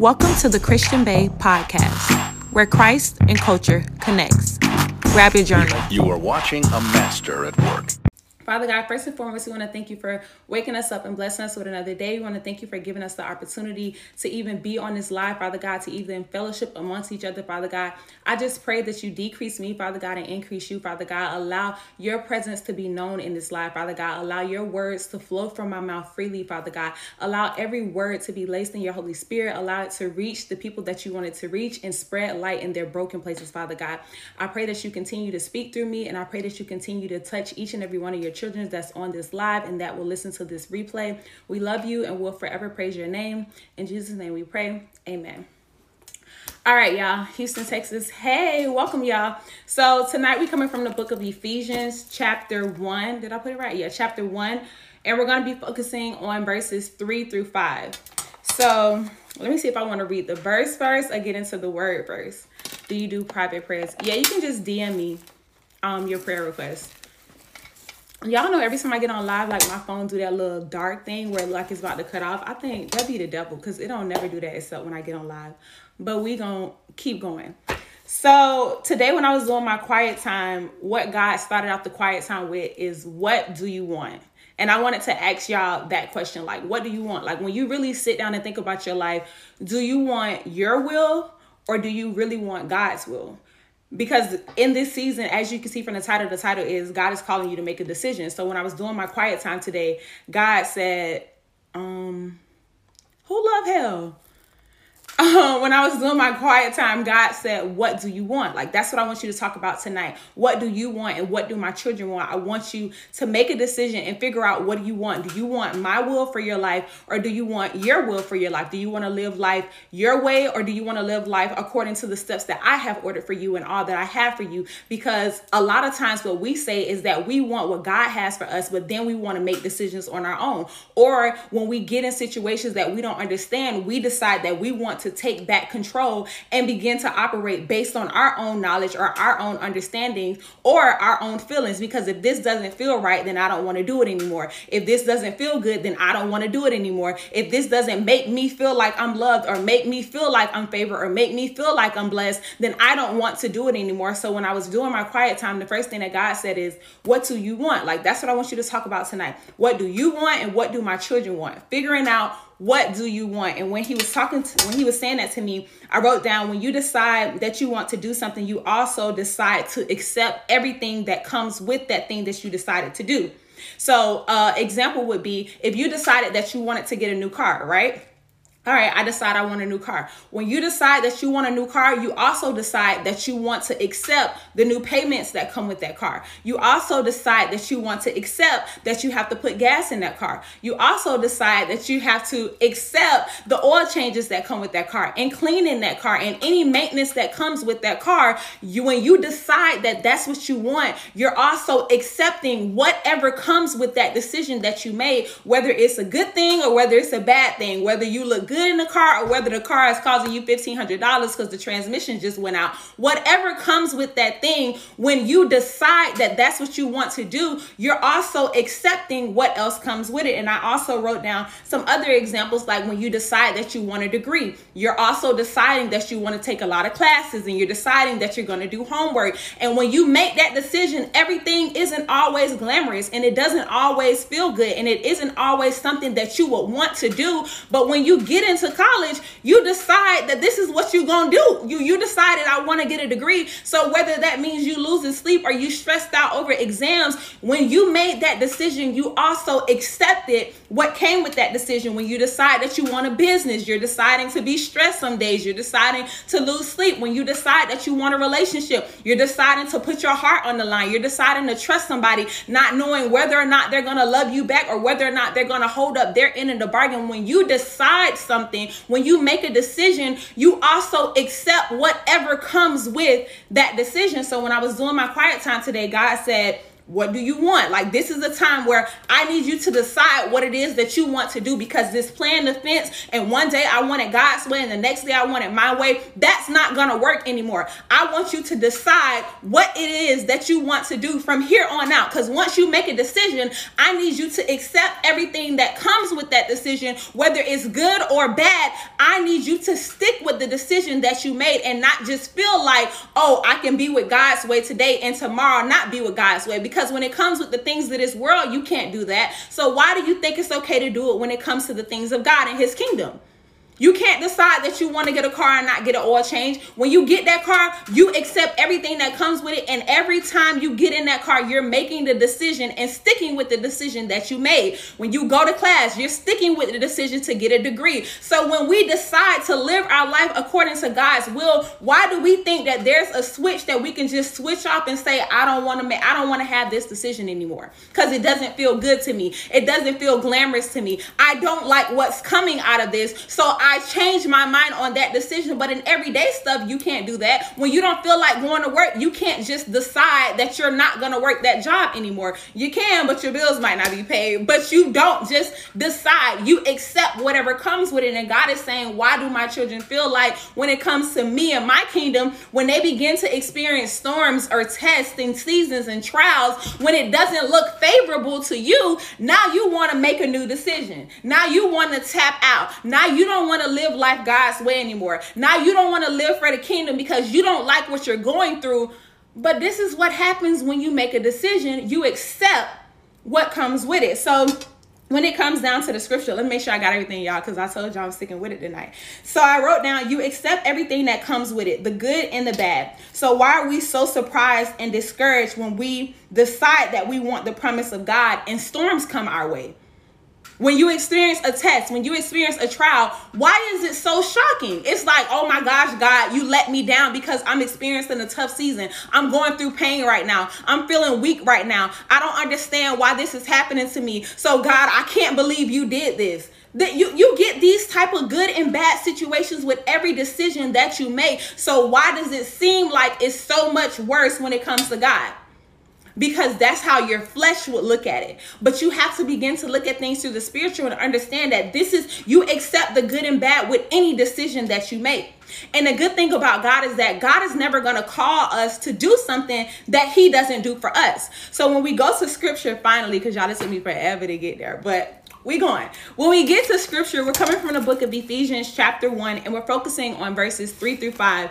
Welcome to the Christian Bae podcast, where Christ and culture connects. Grab your journal. You are watching a master at work. Father God, first and foremost, we want to thank you for waking us up and blessing us with another day. We want to thank you for giving us the opportunity to even be on this live, Father God, to even fellowship amongst each other, Father God. I just pray that you decrease me, Father God, and increase you, Father God. Allow your presence to be known in this live, Father God. Allow your words to flow from my mouth freely, Father God. Allow every word to be laced in your Holy Spirit. Allow it to reach the people that you want it to reach and spread light in their broken places, Father God. I pray that you continue to speak through me, and I pray that you continue to touch each and every one of your children that's on this live and that will listen to this replay. We love you and we'll forever praise your name. In Jesus' name we pray. Amen. All right, y'all. Houston, Texas. Hey, welcome, y'all. So tonight we coming from the book of Ephesians, chapter one. Did I put it right? Yeah, chapter one. And we're to be focusing on verses three through five. So let me see if I want to read the verse first or get into the word first. Do you do private prayers? Yeah, you can just DM me um your prayer request y'all know every time I get on live, like my phone do that little dark thing where like it's about to cut off. I think that be the devil because it don't never do that except when I get on live. But we gonna keep going. So today when I was doing my quiet time, what God started out the quiet time with is what do you want? And I wanted to ask y'all that question like, what do you want? Like, when you really sit down and think about your life, do you want your will or do you really want God's will? Because in this season as you can see from the title the title is god is calling you to make a decision. So when i was doing my quiet time today god said um who love hell uh, when I was doing my quiet time, God said, What do you want? Like, that's what I want you to talk about tonight. What do you want and what do my children want? I want you to make a decision and figure out what do you want. Do you want my will for your life or do you want your will for your life? Do you want to live life your way or do you want to live life according to the steps that I have ordered for you and all that I have for you? Because a lot of times, what we say is that we want what God has for us, but then we want to make decisions on our own. Or when we get in situations that we don't understand, we decide that we want to take back control and begin to operate based on our own knowledge or our own understandings or our own feelings. Because if this doesn't feel right, then I don't want to do it anymore. If this doesn't feel good, then I don't want to do it anymore. If this doesn't make me feel like I'm loved or make me feel like I'm favored or make me feel like I'm blessed, then I don't want to do it anymore. So when I was doing my quiet time, the first thing that God said is, What do you want? Like that's what I want you to talk about tonight. What do you want and what do my children want? Figuring out what do you want? And when he was talking to when he was saying that to me i wrote down when you decide that you want to do something you also decide to accept everything that comes with that thing that you decided to do. So uh example would be if you decided that you wanted to get a new car right all right, I decide I want a new car. When you decide that you want a new car, you also decide that you want to accept the new payments that come with that car. You also decide that you want to accept that you have to put gas in that car. You also decide that you have to accept the oil changes that come with that car and cleaning that car and any maintenance that comes with that car. You when you decide that that's what you want, you're also accepting whatever comes with that decision that you made, whether it's a good thing or whether it's a bad thing, whether you look good good in the car or whether the car is causing you $1,500 because the transmission just went out. Whatever comes with that thing, when you decide that that's what you want to do, you're also accepting what else comes with it. And I also wrote down some other examples like when you decide that you want a degree, you're also deciding that you want to take a lot of classes and you're deciding that you're going to do homework. And when you make that decision, everything isn't always glamorous and it doesn't always feel good and it isn't always something that you would want to do. But when you get into college, you decide that this is what you're gonna do. You you decided I want to get a degree. So whether that means you losing sleep or you stressed out over exams, when you made that decision, you also accepted what came with that decision. When you decide that you want a business, you're deciding to be stressed some days, you're deciding to lose sleep. When you decide that you want a relationship, you're deciding to put your heart on the line. You're deciding to trust somebody, not knowing whether or not they're gonna love you back or whether or not they're gonna hold up their end of the bargain. When you decide something something, when you make a decision, you also accept whatever comes with that decision. So when I was doing my quiet time today, God said, What do you want? Like, this is a time where I need you to decide what it is that you want to do because this plan the fence, and one day I want it God's way, and the next day I want it my way, that's not gonna work anymore. I want you to decide what it is that you want to do from here on out. Because once you make a decision, I need you to accept everything that comes with that decision, whether it's good or bad. I need you to stick with the decision that you made and not just feel like, oh, I can be with God's way today and tomorrow not be with God's way. Because when it comes with the things of this world, you can't do that. So why do you think it's okay to do it when it comes to the things of God and his kingdom? You can't decide that you want to get a car and not get an oil change. When you get that car, you accept everything that comes with it. And every time you get in that car, you're making the decision and sticking with the decision that you made. When you go to class, you're sticking with the decision to get a degree. So when we decide to live our life according to God's will, why do we think that there's a switch that we can just switch off and say, I don't want to make, I don't want to have this decision anymore because it doesn't feel good to me. It doesn't feel glamorous to me. I don't like what's coming out of this. So I changed my mind on that decision. But in everyday stuff, you can't do that. When you don't feel like going to work, you can't just decide that you're not going to work that job anymore. You can, but your bills might not be paid. But you don't just decide. You accept whatever comes with it. And God is saying, why do my children feel like when it comes to me and my kingdom, when they begin to experience storms or tests and seasons and trials, when it doesn't look favorable to you, now you want to make a new decision. Now you want to tap out. Now you don't want to live life God's way anymore. Now you don't want to live for the kingdom because you don't like what you're going through. But this is what happens when you make a decision. You accept what comes with it. So when it comes down to the scripture, let me make sure I got everything, y'all, because I told y'all I'm sticking with it tonight. So I wrote down, you accept everything that comes with it, the good and the bad. So why are we so surprised and discouraged when we decide that we want the promise of God and storms come our way? When you experience a test, when you experience a trial, why is it so shocking? It's like, oh my gosh, God, you let me down because I'm experiencing a tough season. I'm going through pain right now. I'm feeling weak right now. I don't understand why this is happening to me. So, God, I can't believe you did this that you you get these type of good and bad situations with every decision that you make so why does it seem like it's so much worse when it comes to god because that's how your flesh would look at it. But you have to begin to look at things through the spiritual and understand that this is you accept the good and bad with any decision that you make. And the good thing about God is that God is never going to call us to do something that He doesn't do for us. So when we go to scripture finally, because y'all, this took me forever to get there, but we going. When we get to scripture, we're coming from the book of Ephesians, chapter 1, and we're focusing on verses 3 through 5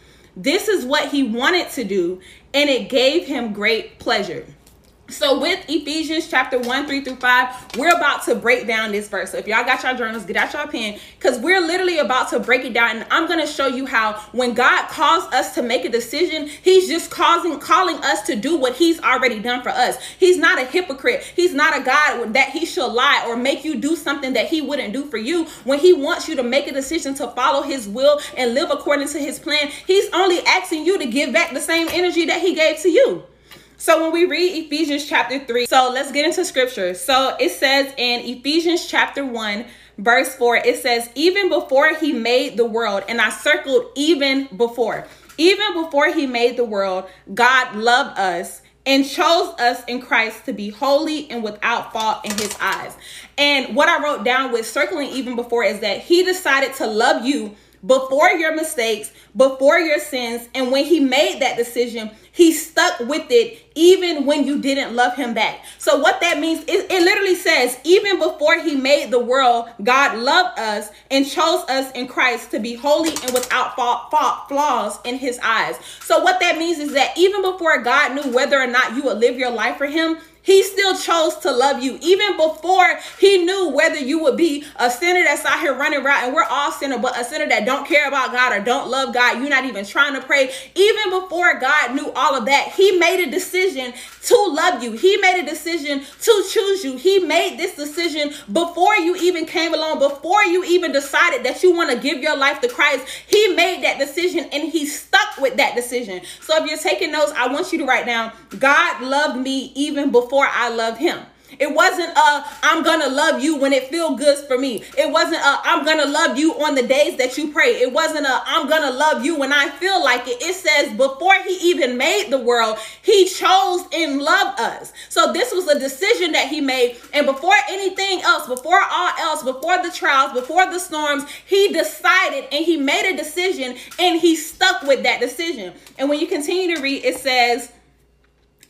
This is what he wanted to do, and it gave him great pleasure. So with Ephesians chapter 1, 3 through 5, we're about to break down this verse. So if y'all got your journals, get out your pen because we're literally about to break it down. And I'm going to show you how when God calls us to make a decision, he's just causing calling us to do what he's already done for us. He's not a hypocrite. He's not a God that he shall lie or make you do something that he wouldn't do for you. When he wants you to make a decision to follow his will and live according to his plan, he's only asking you to give back the same energy that he gave to you. So when we read Ephesians chapter 3, so let's get into scripture. So it says in Ephesians chapter 1, verse 4, it says, Even before he made the world, and I circled even before, even before he made the world, God loved us and chose us in Christ to be holy and without fault in his eyes. And what I wrote down with circling even before is that he decided to love you before your mistakes, before your sins. And when he made that decision, he stuck with it even when you didn't love him back. So what that means is it literally says even before he made the world, God loved us and chose us in Christ to be holy and without fault, flaws in his eyes. So what that means is that even before God knew whether or not you would live your life for him, He still chose to love you even before he knew whether you would be a sinner that's out here running around and we're all sinner, but a sinner that don't care about God or don't love God. You're not even trying to pray. Even before God knew all of that, he made a decision to love you. He made a decision to choose you. He made this decision before you even came along, before you even decided that you want to give your life to Christ. He made that decision and he stuck with that decision. So if you're taking notes, I want you to write down God loved me even before I loved him. It wasn't a I'm gonna love you when it feel good for me. It wasn't a I'm gonna love you on the days that you pray. It wasn't a I'm gonna love you when I feel like it. It says before he even made the world, he chose and loved us. So this was a decision that he made. And before anything else, before all else, before the trials, before the storms, he decided and he made a decision and he stuck with that decision. And when you continue to read, it says,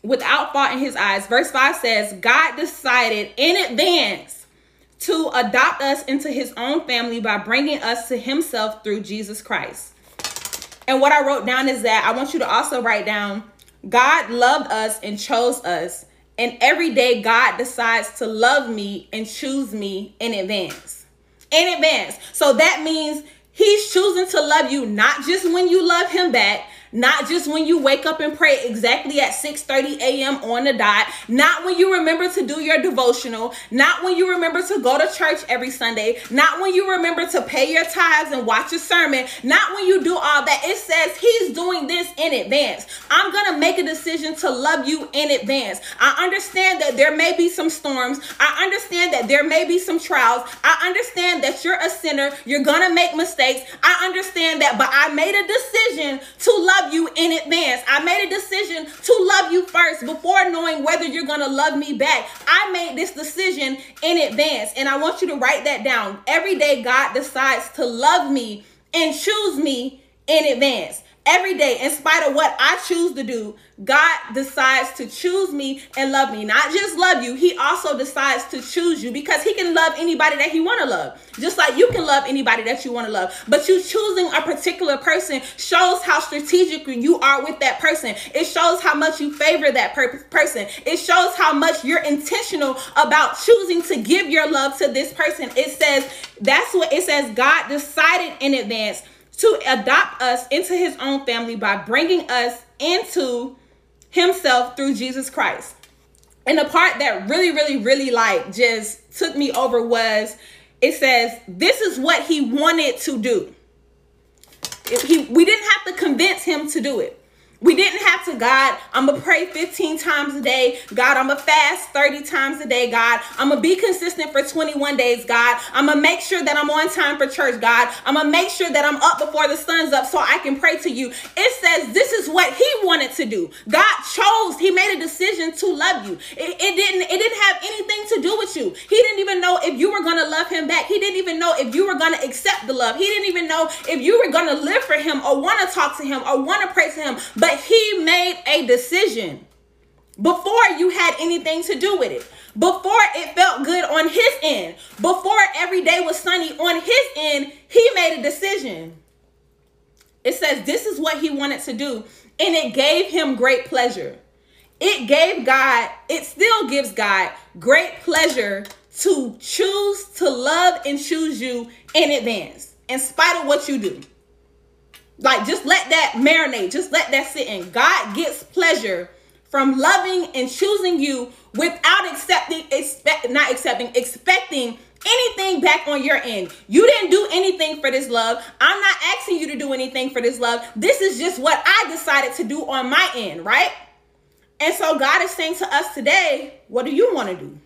without fault in his eyes. Verse 5 says, God decided in advance to adopt us into his own family by bringing us to himself through Jesus Christ. And what I wrote down is that I want you to also write down God loved us and chose us. And every day, God decides to love me and choose me in advance. In advance. So that means He's choosing to love you not just when you love Him back, not just when you wake up and pray exactly at 6:30 a.m. on the dot, not when you remember to do your devotional, not when you remember to go to church every Sunday, not when you remember to pay your tithes and watch a sermon, not when you do all that. It says he's doing this in advance. I'm going to make a decision to love you in advance. I understand that there may be some storms. I understand that there may be some trials. I understand that you're a sinner. You're going to make mistakes. I understand that, but I made a decision to love love you in advance. I made a decision to love you first before knowing whether you're going to love me back. I made this decision in advance. And I want you to write that down. Every day, God decides to love me and choose me in advance. Every day, in spite of what I choose to do, God decides to choose me and love me. Not just love you, he also decides to choose you because he can love anybody that he want to love. Just like you can love anybody that you want to love. But you choosing a particular person shows how strategic you are with that person. It shows how much you favor that per- person. It shows how much you're intentional about choosing to give your love to this person. It says that's what it says God decided in advance to adopt us into his own family by bringing us into himself through Jesus Christ. And the part that really, really, really like just took me over was it says, This is what he wanted to do. He, we didn't have to convince him to do it. We didn't have to, God, I'm going to pray 15 times a day. God, I'm going to fast 30 times a day, God. I'm going to be consistent for 21 days, God. I'm going to make sure that I'm on time for church, God. I'm going to make sure that I'm up before the sun's up so I can pray to you. It says this is what he wanted to do. God chose, he made a decision to love you. It, it didn't it didn't have anything to do with you. He didn't even know if you were going to love him back. He didn't even know if you were going to accept the love. He didn't even know if you were going to live for him or want to talk to him or want to pray to him. But but he made a decision before you had anything to do with it. Before it felt good on his end. Before every day was sunny on his end, he made a decision. It says this is what he wanted to do, and it gave him great pleasure. It gave God, it still gives God great pleasure to choose to love and choose you in advance, in spite of what you do. Like just let that marinate, just let that sit in. God gets pleasure from loving and choosing you without accepting, expect, not accepting, expecting anything back on your end. You didn't do anything for this love. I'm not asking you to do anything for this love. This is just what I decided to do on my end, right? And so God is saying to us today, what do you want to do?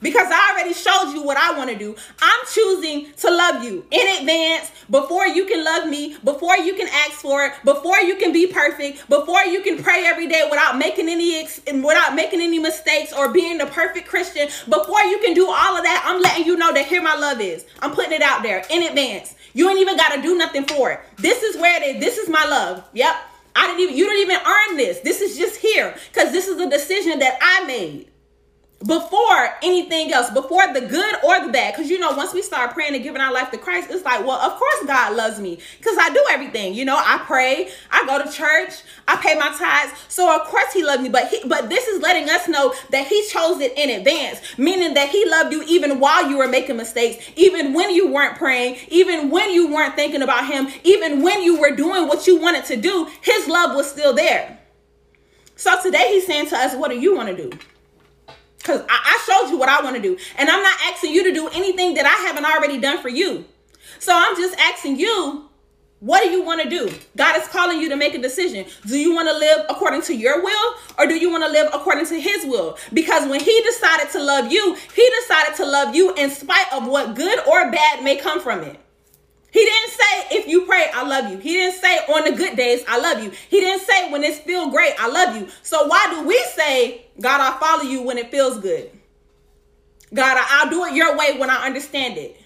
Because I already showed you what I want to do. I'm choosing to love you in advance before you can love me, before you can ask for it, before you can be perfect, before you can pray every day without making any ex- without making any mistakes or being the perfect Christian. Before you can do all of that, I'm letting you know that here my love is. I'm putting it out there in advance. You ain't even got to do nothing for it. This is where it is. This is my love. Yep. I didn't even you don't even earn this. This is just here cuz this is a decision that I made. Before anything else, before the good or the bad. Because you know, once we start praying and giving our life to Christ, it's like, well, of course God loves me because I do everything. You know, I pray, I go to church, I pay my tithes, so of course He loved me. But he, but this is letting us know that He chose it in advance, meaning that He loved you even while you were making mistakes, even when you weren't praying, even when you weren't thinking about Him, even when you were doing what you wanted to do. His love was still there. So today He's saying to us, what do you want to do? Because I, I showed you what I want to do. And I'm not asking you to do anything that I haven't already done for you. So I'm just asking you, what do you want to do? God is calling you to make a decision. Do you want to live according to your will or do you want to live according to his will? Because when he decided to love you, he decided to love you in spite of what good or bad may come from it. He didn't say if you pray, I love you. He didn't say on the good days, I love you. He didn't say when it's feel great, I love you. So why do we say, God, I follow you when it feels good? God, I'll do it your way when I understand it.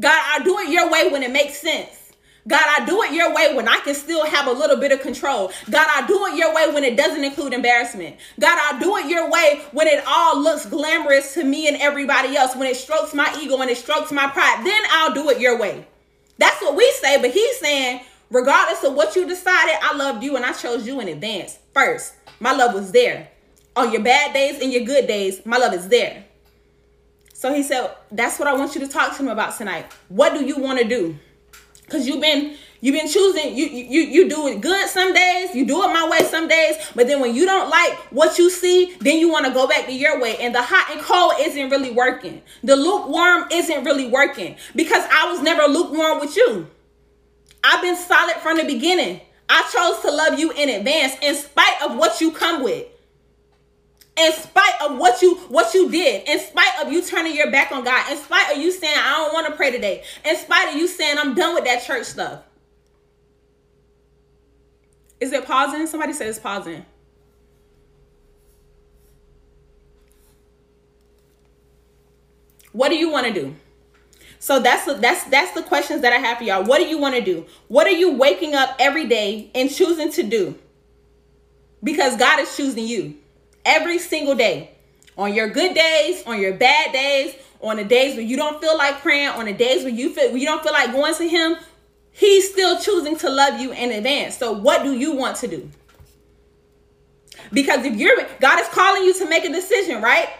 God, I'll do it your way when it makes sense. God, I do it your way when I can still have a little bit of control. God, I do it your way when it doesn't include embarrassment. God, I do it your way when it all looks glamorous to me and everybody else, when it strokes my ego and it strokes my pride. Then I'll do it your way. That's what we say, but he's saying, regardless of what you decided, I loved you and I chose you in advance. First, my love was there. On your bad days and your good days, my love is there. So he said, That's what I want you to talk to him about tonight. What do you want to do? Because you've been You've been choosing, you, you you do it good some days, you do it my way some days, but then when you don't like what you see, then you want to go back to your way. And the hot and cold isn't really working. The lukewarm isn't really working because I was never lukewarm with you. I've been solid from the beginning. I chose to love you in advance in spite of what you come with. In spite of what you what you did, in spite of you turning your back on God, in spite of you saying I don't want to pray today, in spite of you saying I'm done with that church stuff. Is it pausing? Somebody says pausing. What do you want to do? So that's the, that's that's the questions that I have for y'all. What do you want to do? What are you waking up every day and choosing to do? Because God is choosing you every single day. On your good days, on your bad days, on the days when you don't feel like praying, on the days when you feel when you don't feel like going to him, He's still choosing to love you in advance. So what do you want to do? Because if you're God is calling you to make a decision, right?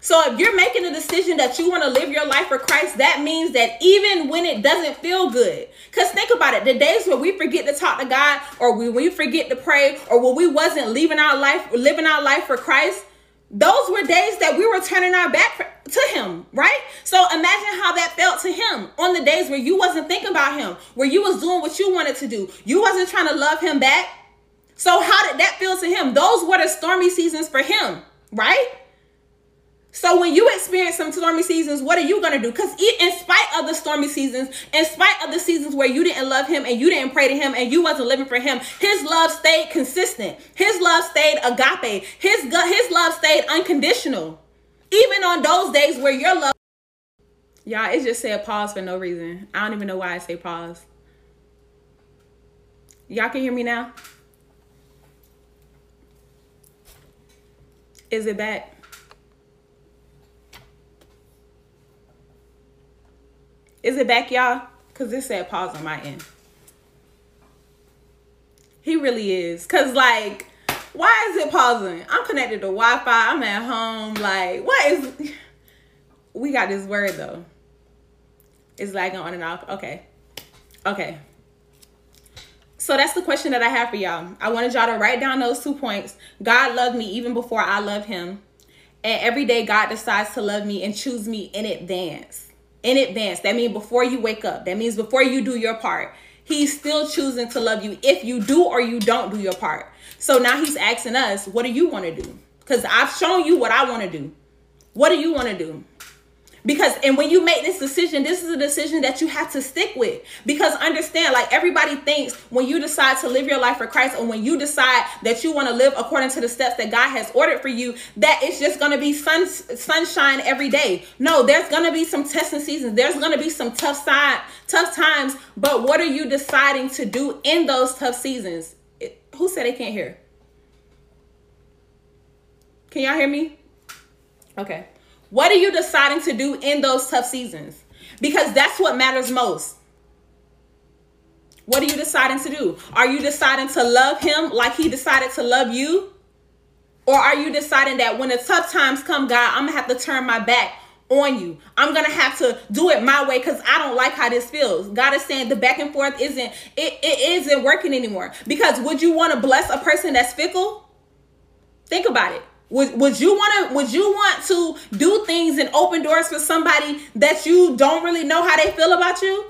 So if you're making a decision that you want to live your life for Christ, that means that even when it doesn't feel good, because think about it, the days where we forget to talk to God, or we, we forget to pray, or when we wasn't living our life, living our life for Christ, those were days that we were turning our back to him right? So imagine how that felt to him on the days where you wasn't thinking about him where you was doing what you wanted to do. You wasn't trying to love him back. So how did that feel to him? Those were the stormy seasons for him right so when you experience some stormy seasons, what are you going to do? Because in spite of the stormy seasons, in spite of the seasons where you didn't love him and you didn't pray to him and you wasn't living for him, his love stayed consistent. His love stayed agape. His, his love stayed unconditional. Even on those days where your love... Y'all, it just said pause for no reason. I don't even know why I say pause. Y'all can hear me now? Is it back? Is it back, y'all? Because this said pause on my end. He really is. Because, like, why is it pausing? I'm connected to Wi Fi. I'm at home. Like, what is. We got this word, though. It's lagging on and off. Okay. Okay. So that's the question that I have for y'all. I wanted y'all to write down those two points. God loved me even before I love him. And every day God decides to love me and choose me in advance in advance. That means before you wake up. That means before you do your part. He's still choosing to love you if you do or you don't do your part. So now he's asking us, what do you want to do? Because I've shown you what I want to do. What do you want to do? Because and when you make this decision this is a decision that you have to stick with. Because understand like everybody thinks when you decide to live your life for christ or when you decide that you want to live according to the steps that god has ordered for you that it's just going to be sun sunshine every day. No there's going to be some testing seasons. There's going to be some tough side tough times. But what are you deciding to do in those tough seasons? It, who said they can't hear? Can y'all hear me? Okay. What are you deciding to do in those tough seasons? Because that's what matters most. What are you deciding to do? Are you deciding to love him like he decided to love you? Or are you deciding that when the tough times come, God, I'm gonna have to turn my back on you. I'm gonna have to do it my way because I don't like how this feels. God is saying the back and forth isn't it, it isn't working anymore. Because would you want to bless a person that's fickle? Think about it. Would, would you want to would you want to do things and open doors for somebody that you don't really know how they feel about you?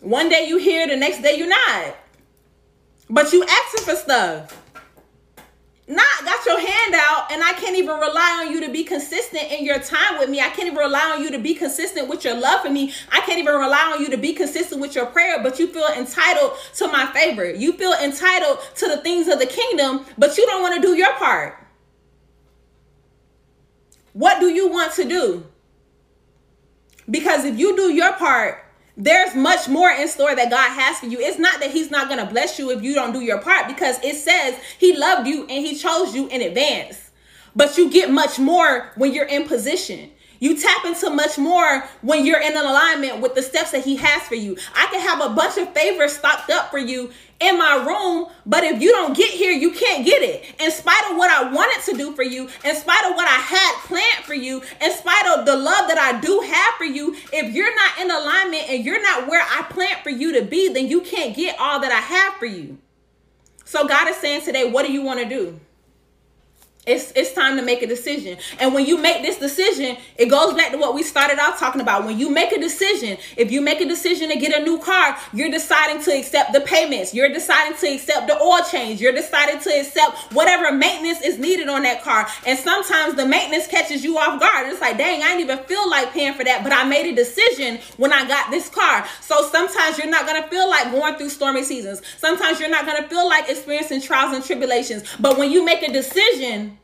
One day you hear, the next day you're not. But you asking for stuff not got your hand out and I can't even rely on you to be consistent in your time with me. I can't even rely on you to be consistent with your love for me. I can't even rely on you to be consistent with your prayer, but you feel entitled to my favor. You feel entitled to the things of the kingdom, but you don't want to do your part. What do you want to do? Because if you do your part, there's much more in store that God has for you. It's not that He's not going to bless you if you don't do your part because it says He loved you and He chose you in advance. But you get much more when you're in position. You tap into much more when you're in an alignment with the steps that he has for you. I can have a bunch of favors stocked up for you in my room, but if you don't get here, you can't get it. Of what I wanted to do for you, in spite of what I had planned for you, in spite of the love that I do have for you, if you're not in alignment and you're not where I planned for you to be, then you can't get all that I have for you. So God is saying today, what do you want to do? It's, it's time to make a decision. And when you make this decision, it goes back to what we started out talking about. When you make a decision, if you make a decision to get a new car, you're deciding to accept the payments. You're deciding to accept the oil change. You're deciding to accept whatever maintenance is needed on that car. And sometimes the maintenance catches you off guard. It's like, dang, I didn't even feel like paying for that, but I made a decision when I got this car. So sometimes you're not to feel like going through stormy seasons. Sometimes you're not to feel like experiencing trials and tribulations. But when you make a decision,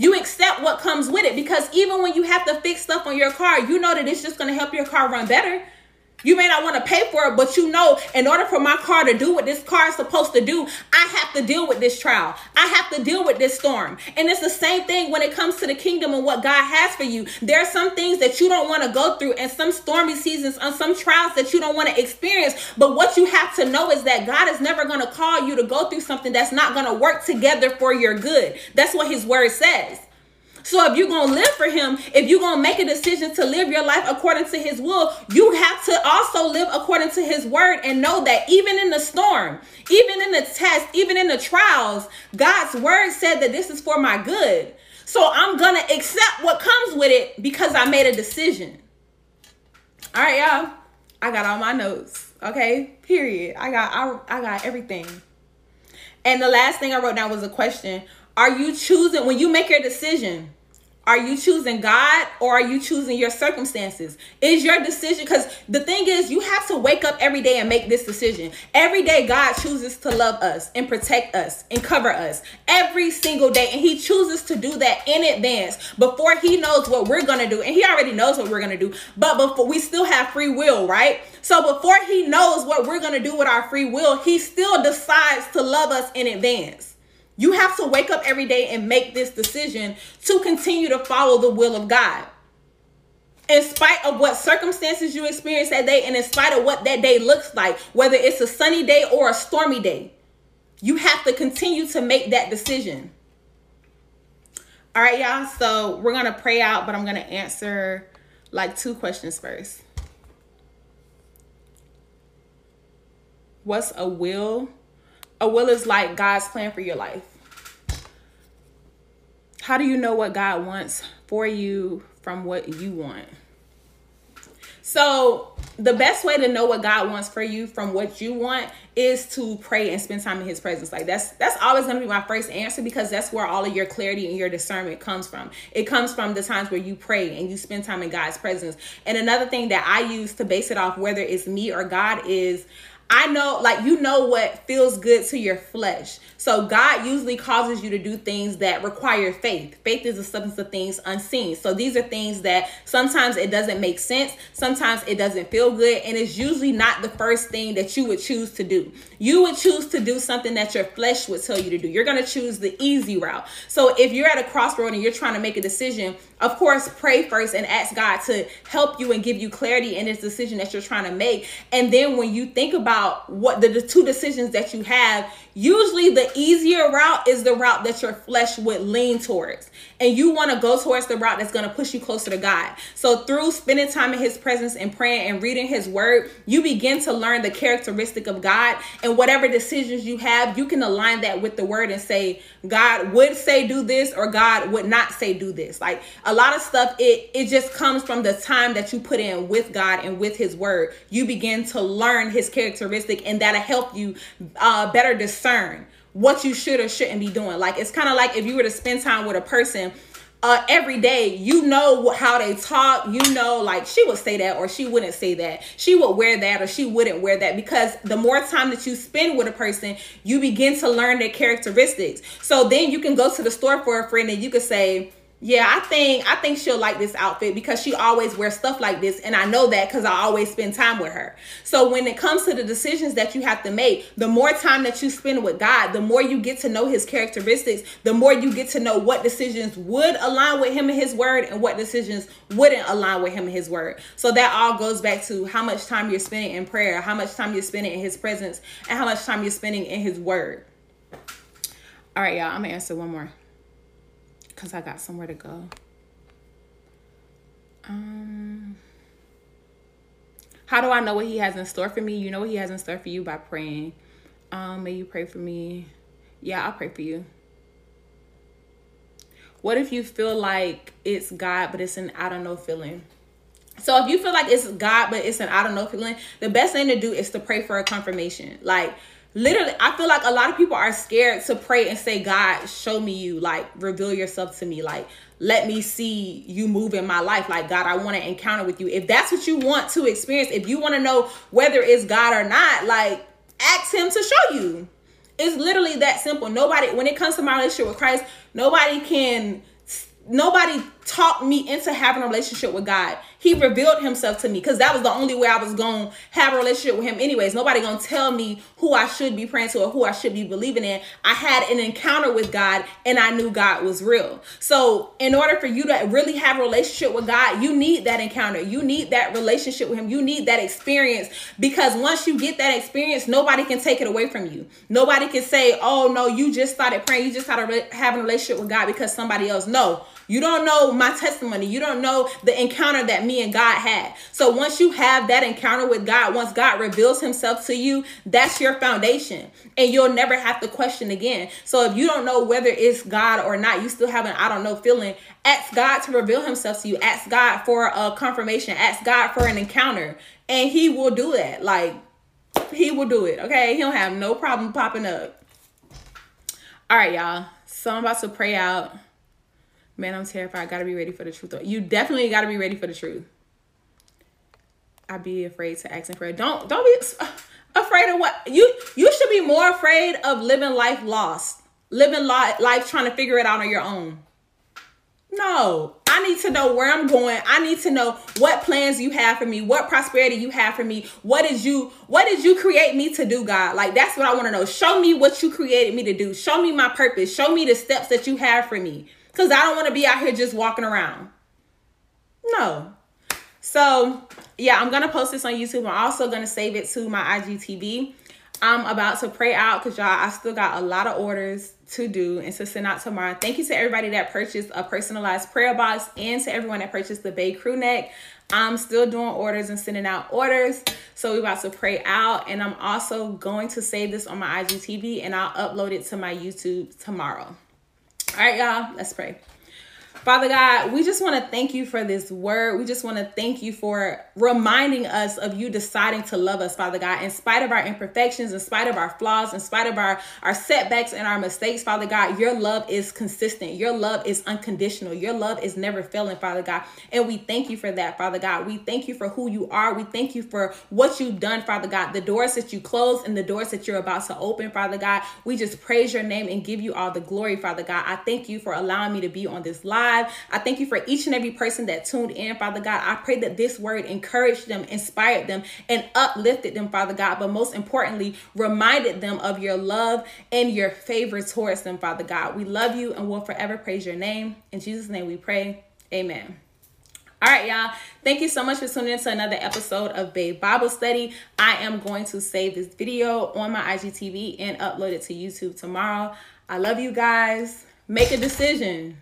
you accept what comes with it because even when you have to fix stuff on your car, you know that it's just going to help your car run better. You may not want to pay for it, but you know, in order for my car to do what this car is supposed to do, I have to deal with this trial. I have to deal with this storm. And it's the same thing when it comes to the kingdom and what God has for you. There are some things that you don't want to go through, and some stormy seasons, and some trials that you don't want to experience. But what you have to know is that God is never going to call you to go through something that's not going to work together for your good. That's what His word says. So if you're going to live for him, if you're going to make a decision to live your life according to his will, you have to also live according to his word and know that even in the storm, even in the test, even in the trials, God's word said that this is for my good. So I'm going to accept what comes with it because I made a decision. All right, y'all. I got all my notes. Okay? Period. I got I, I got everything. And the last thing I wrote down was a question are you choosing, when you make your decision, are you choosing God or are you choosing your circumstances? Is your decision, because the thing is, you have to wake up every day and make this decision. Every day, God chooses to love us and protect us and cover us every single day. And He chooses to do that in advance before He knows what we're to do. And He already knows what we're to do, but before we still have free will, right? So before He knows what we're to do with our free will, He still decides to love us in advance. You have to wake up every day and make this decision to continue to follow the will of God. In spite of what circumstances you experience that day, and in spite of what that day looks like, whether it's a sunny day or a stormy day, you have to continue to make that decision. All right, y'all. So we're going to pray out, but I'm going to answer like two questions first. What's a will? A will is like God's plan for your life. How do you know what God wants for you from what you want? So, the best way to know what God wants for you from what you want is to pray and spend time in his presence. Like that's that's always going to be my first answer because that's where all of your clarity and your discernment comes from. It comes from the times where you pray and you spend time in God's presence. And another thing that I use to base it off whether it's me or God is I know, like, you know what feels good to your flesh. So, God usually causes you to do things that require faith. Faith is the substance of things unseen. So, these are things that sometimes it doesn't make sense, sometimes it doesn't feel good, and it's usually not the first thing that you would choose to do. You would choose to do something that your flesh would tell you to do. You're going to choose the easy route. So, if you're at a crossroad and you're trying to make a decision, of course, pray first and ask God to help you and give you clarity in this decision that you're trying to make. And then when you think about what the, the two decisions that you have, usually the easier route is the route that your flesh would lean towards. And you want to go towards the route that's going to push you closer to God. So through spending time in his presence and praying and reading his word, you begin to learn the characteristic of God. And whatever decisions you have, you can align that with the word and say, God would say do this or God would not say do this. Like a lot of stuff, it it just comes from the time that you put in with God and with his word. You begin to learn his characteristic and that'll help you uh, better discern what you should or shouldn't be doing. Like it's kind of like if you were to spend time with a person uh, every day, you know how they talk. You know, like she would say that or she wouldn't say that. She would wear that or she wouldn't wear that because the more time that you spend with a person, you begin to learn their characteristics. So then you can go to the store for a friend and you could say, yeah, I think I think she'll like this outfit because she always wears stuff like this and I know that cuz I always spend time with her. So when it comes to the decisions that you have to make, the more time that you spend with God, the more you get to know his characteristics, the more you get to know what decisions would align with him and his word and what decisions wouldn't align with him and his word. So that all goes back to how much time you're spending in prayer, how much time you're spending in his presence, and how much time you're spending in his word. All right, y'all, I'm going to answer one more because I got somewhere to go. Um, how do I know what He has in store for me? You know what He has in store for you by praying. Um, may you pray for me. Yeah, I'll pray for you. What if you feel like it's God, but it's an I don't know feeling? So if you feel like it's God, but it's an I don't know feeling, the best thing to do is to pray for a confirmation. Like literally i feel like a lot of people are scared to pray and say god show me you. Like reveal yourself to me. Like let me see you move in my life. Like god i want to encounter with you. If that's what you want to experience if you want to know whether it's god or not like ask him to show you. It's literally that simple. Nobody when it comes to my relationship with christ nobody can nobody talked me into having a relationship with God. He revealed himself to me because that was the only way I was going to have a relationship with him anyways. Nobody going to tell me who I should be praying to or who I should be believing in. I had an encounter with God and I knew God was real. So, in order for you to really have a relationship with God, you need that encounter. You need that relationship with him. You need that experience because once you get that experience, nobody can take it away from you. Nobody can say, "Oh no, you just started praying. You just started having a relationship with God because somebody else." No. You don't know my testimony. You don't know the encounter that me and God had. So once you have that encounter with God, once God reveals himself to you, that's your foundation. And you'll never have to question again. So if you don't know whether it's God or not, you still have an I don't know feeling, ask God to reveal himself to you. Ask God for a confirmation. Ask God for an encounter. And he will do that. Like he will do it. Okay. He'll have no problem popping up. All right, y'all. So I'm about to pray out. Man, I'm terrified. I gotta be ready for the truth. You definitely gotta be ready for the truth. I'd be afraid to ask and pray. Don't don't be afraid of what you you should be more afraid of living life lost, living life life trying to figure it out on your own. No, I need to know where I'm going. I need to know what plans you have for me, what prosperity you have for me. What did you what did you create me to do, God? Like that's what I want to know. Show me what you created me to do. Show me my purpose. Show me the steps that you have for me. Because I don't want to be out here just walking around. No. So, yeah, I'm going to post this on YouTube. I'm also going to save it to my IGTV. I'm about to pray out because y'all, I still got a lot of orders to do and to send out tomorrow. Thank you to everybody that purchased a personalized prayer box and to everyone that purchased the Bae crew neck. I'm still doing orders and sending out orders. So we're about to pray out. And I'm also going to save this on my IGTV and I'll upload it to my YouTube tomorrow. All right, y'all, let's pray. Father God, we just want to thank you for this word. We just want to thank you for reminding us of you deciding to love us, Father God, in spite of our imperfections, in spite of our flaws, in spite of our, our setbacks and our mistakes, Father God. Your love is consistent. Your love is unconditional. Your love is never failing, Father God. And we thank you for that, Father God. We thank you for who you are. We thank you for what you've done, Father God, the doors that you closed and the doors that you're about to open, Father God. We just praise your name and give you all the glory, Father God. I thank you for allowing me to be on this live live. I thank you for each and every person that tuned in, Father God. I pray that this word encouraged them, inspired them, and uplifted them, Father God. But most importantly, reminded them of your love and your favor towards them, Father God. We love you and will forever praise your name. In Jesus' name we pray. Amen. All right, y'all. Thank you so much for tuning in to another episode of Babe Bible Study. I am going to save this video on my IGTV and upload it to YouTube tomorrow. I love you guys. Make a decision.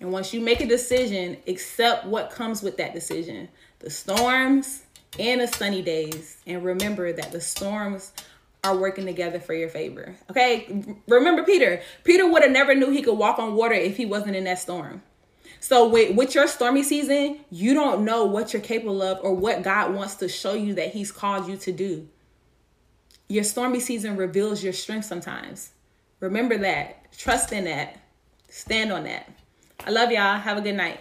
And once you make a decision, accept what comes with that decision the storms and the sunny days. And remember that the storms are working together for your favor. Okay? Remember Peter. Peter would have never knew he could walk on water if he wasn't in that storm. So with, with your stormy season, you don't know what you're capable of or what God wants to show you that he's called you to do. Your stormy season reveals your strength sometimes. Remember that. Trust in that. Stand on that. I love y'all. Have a good night.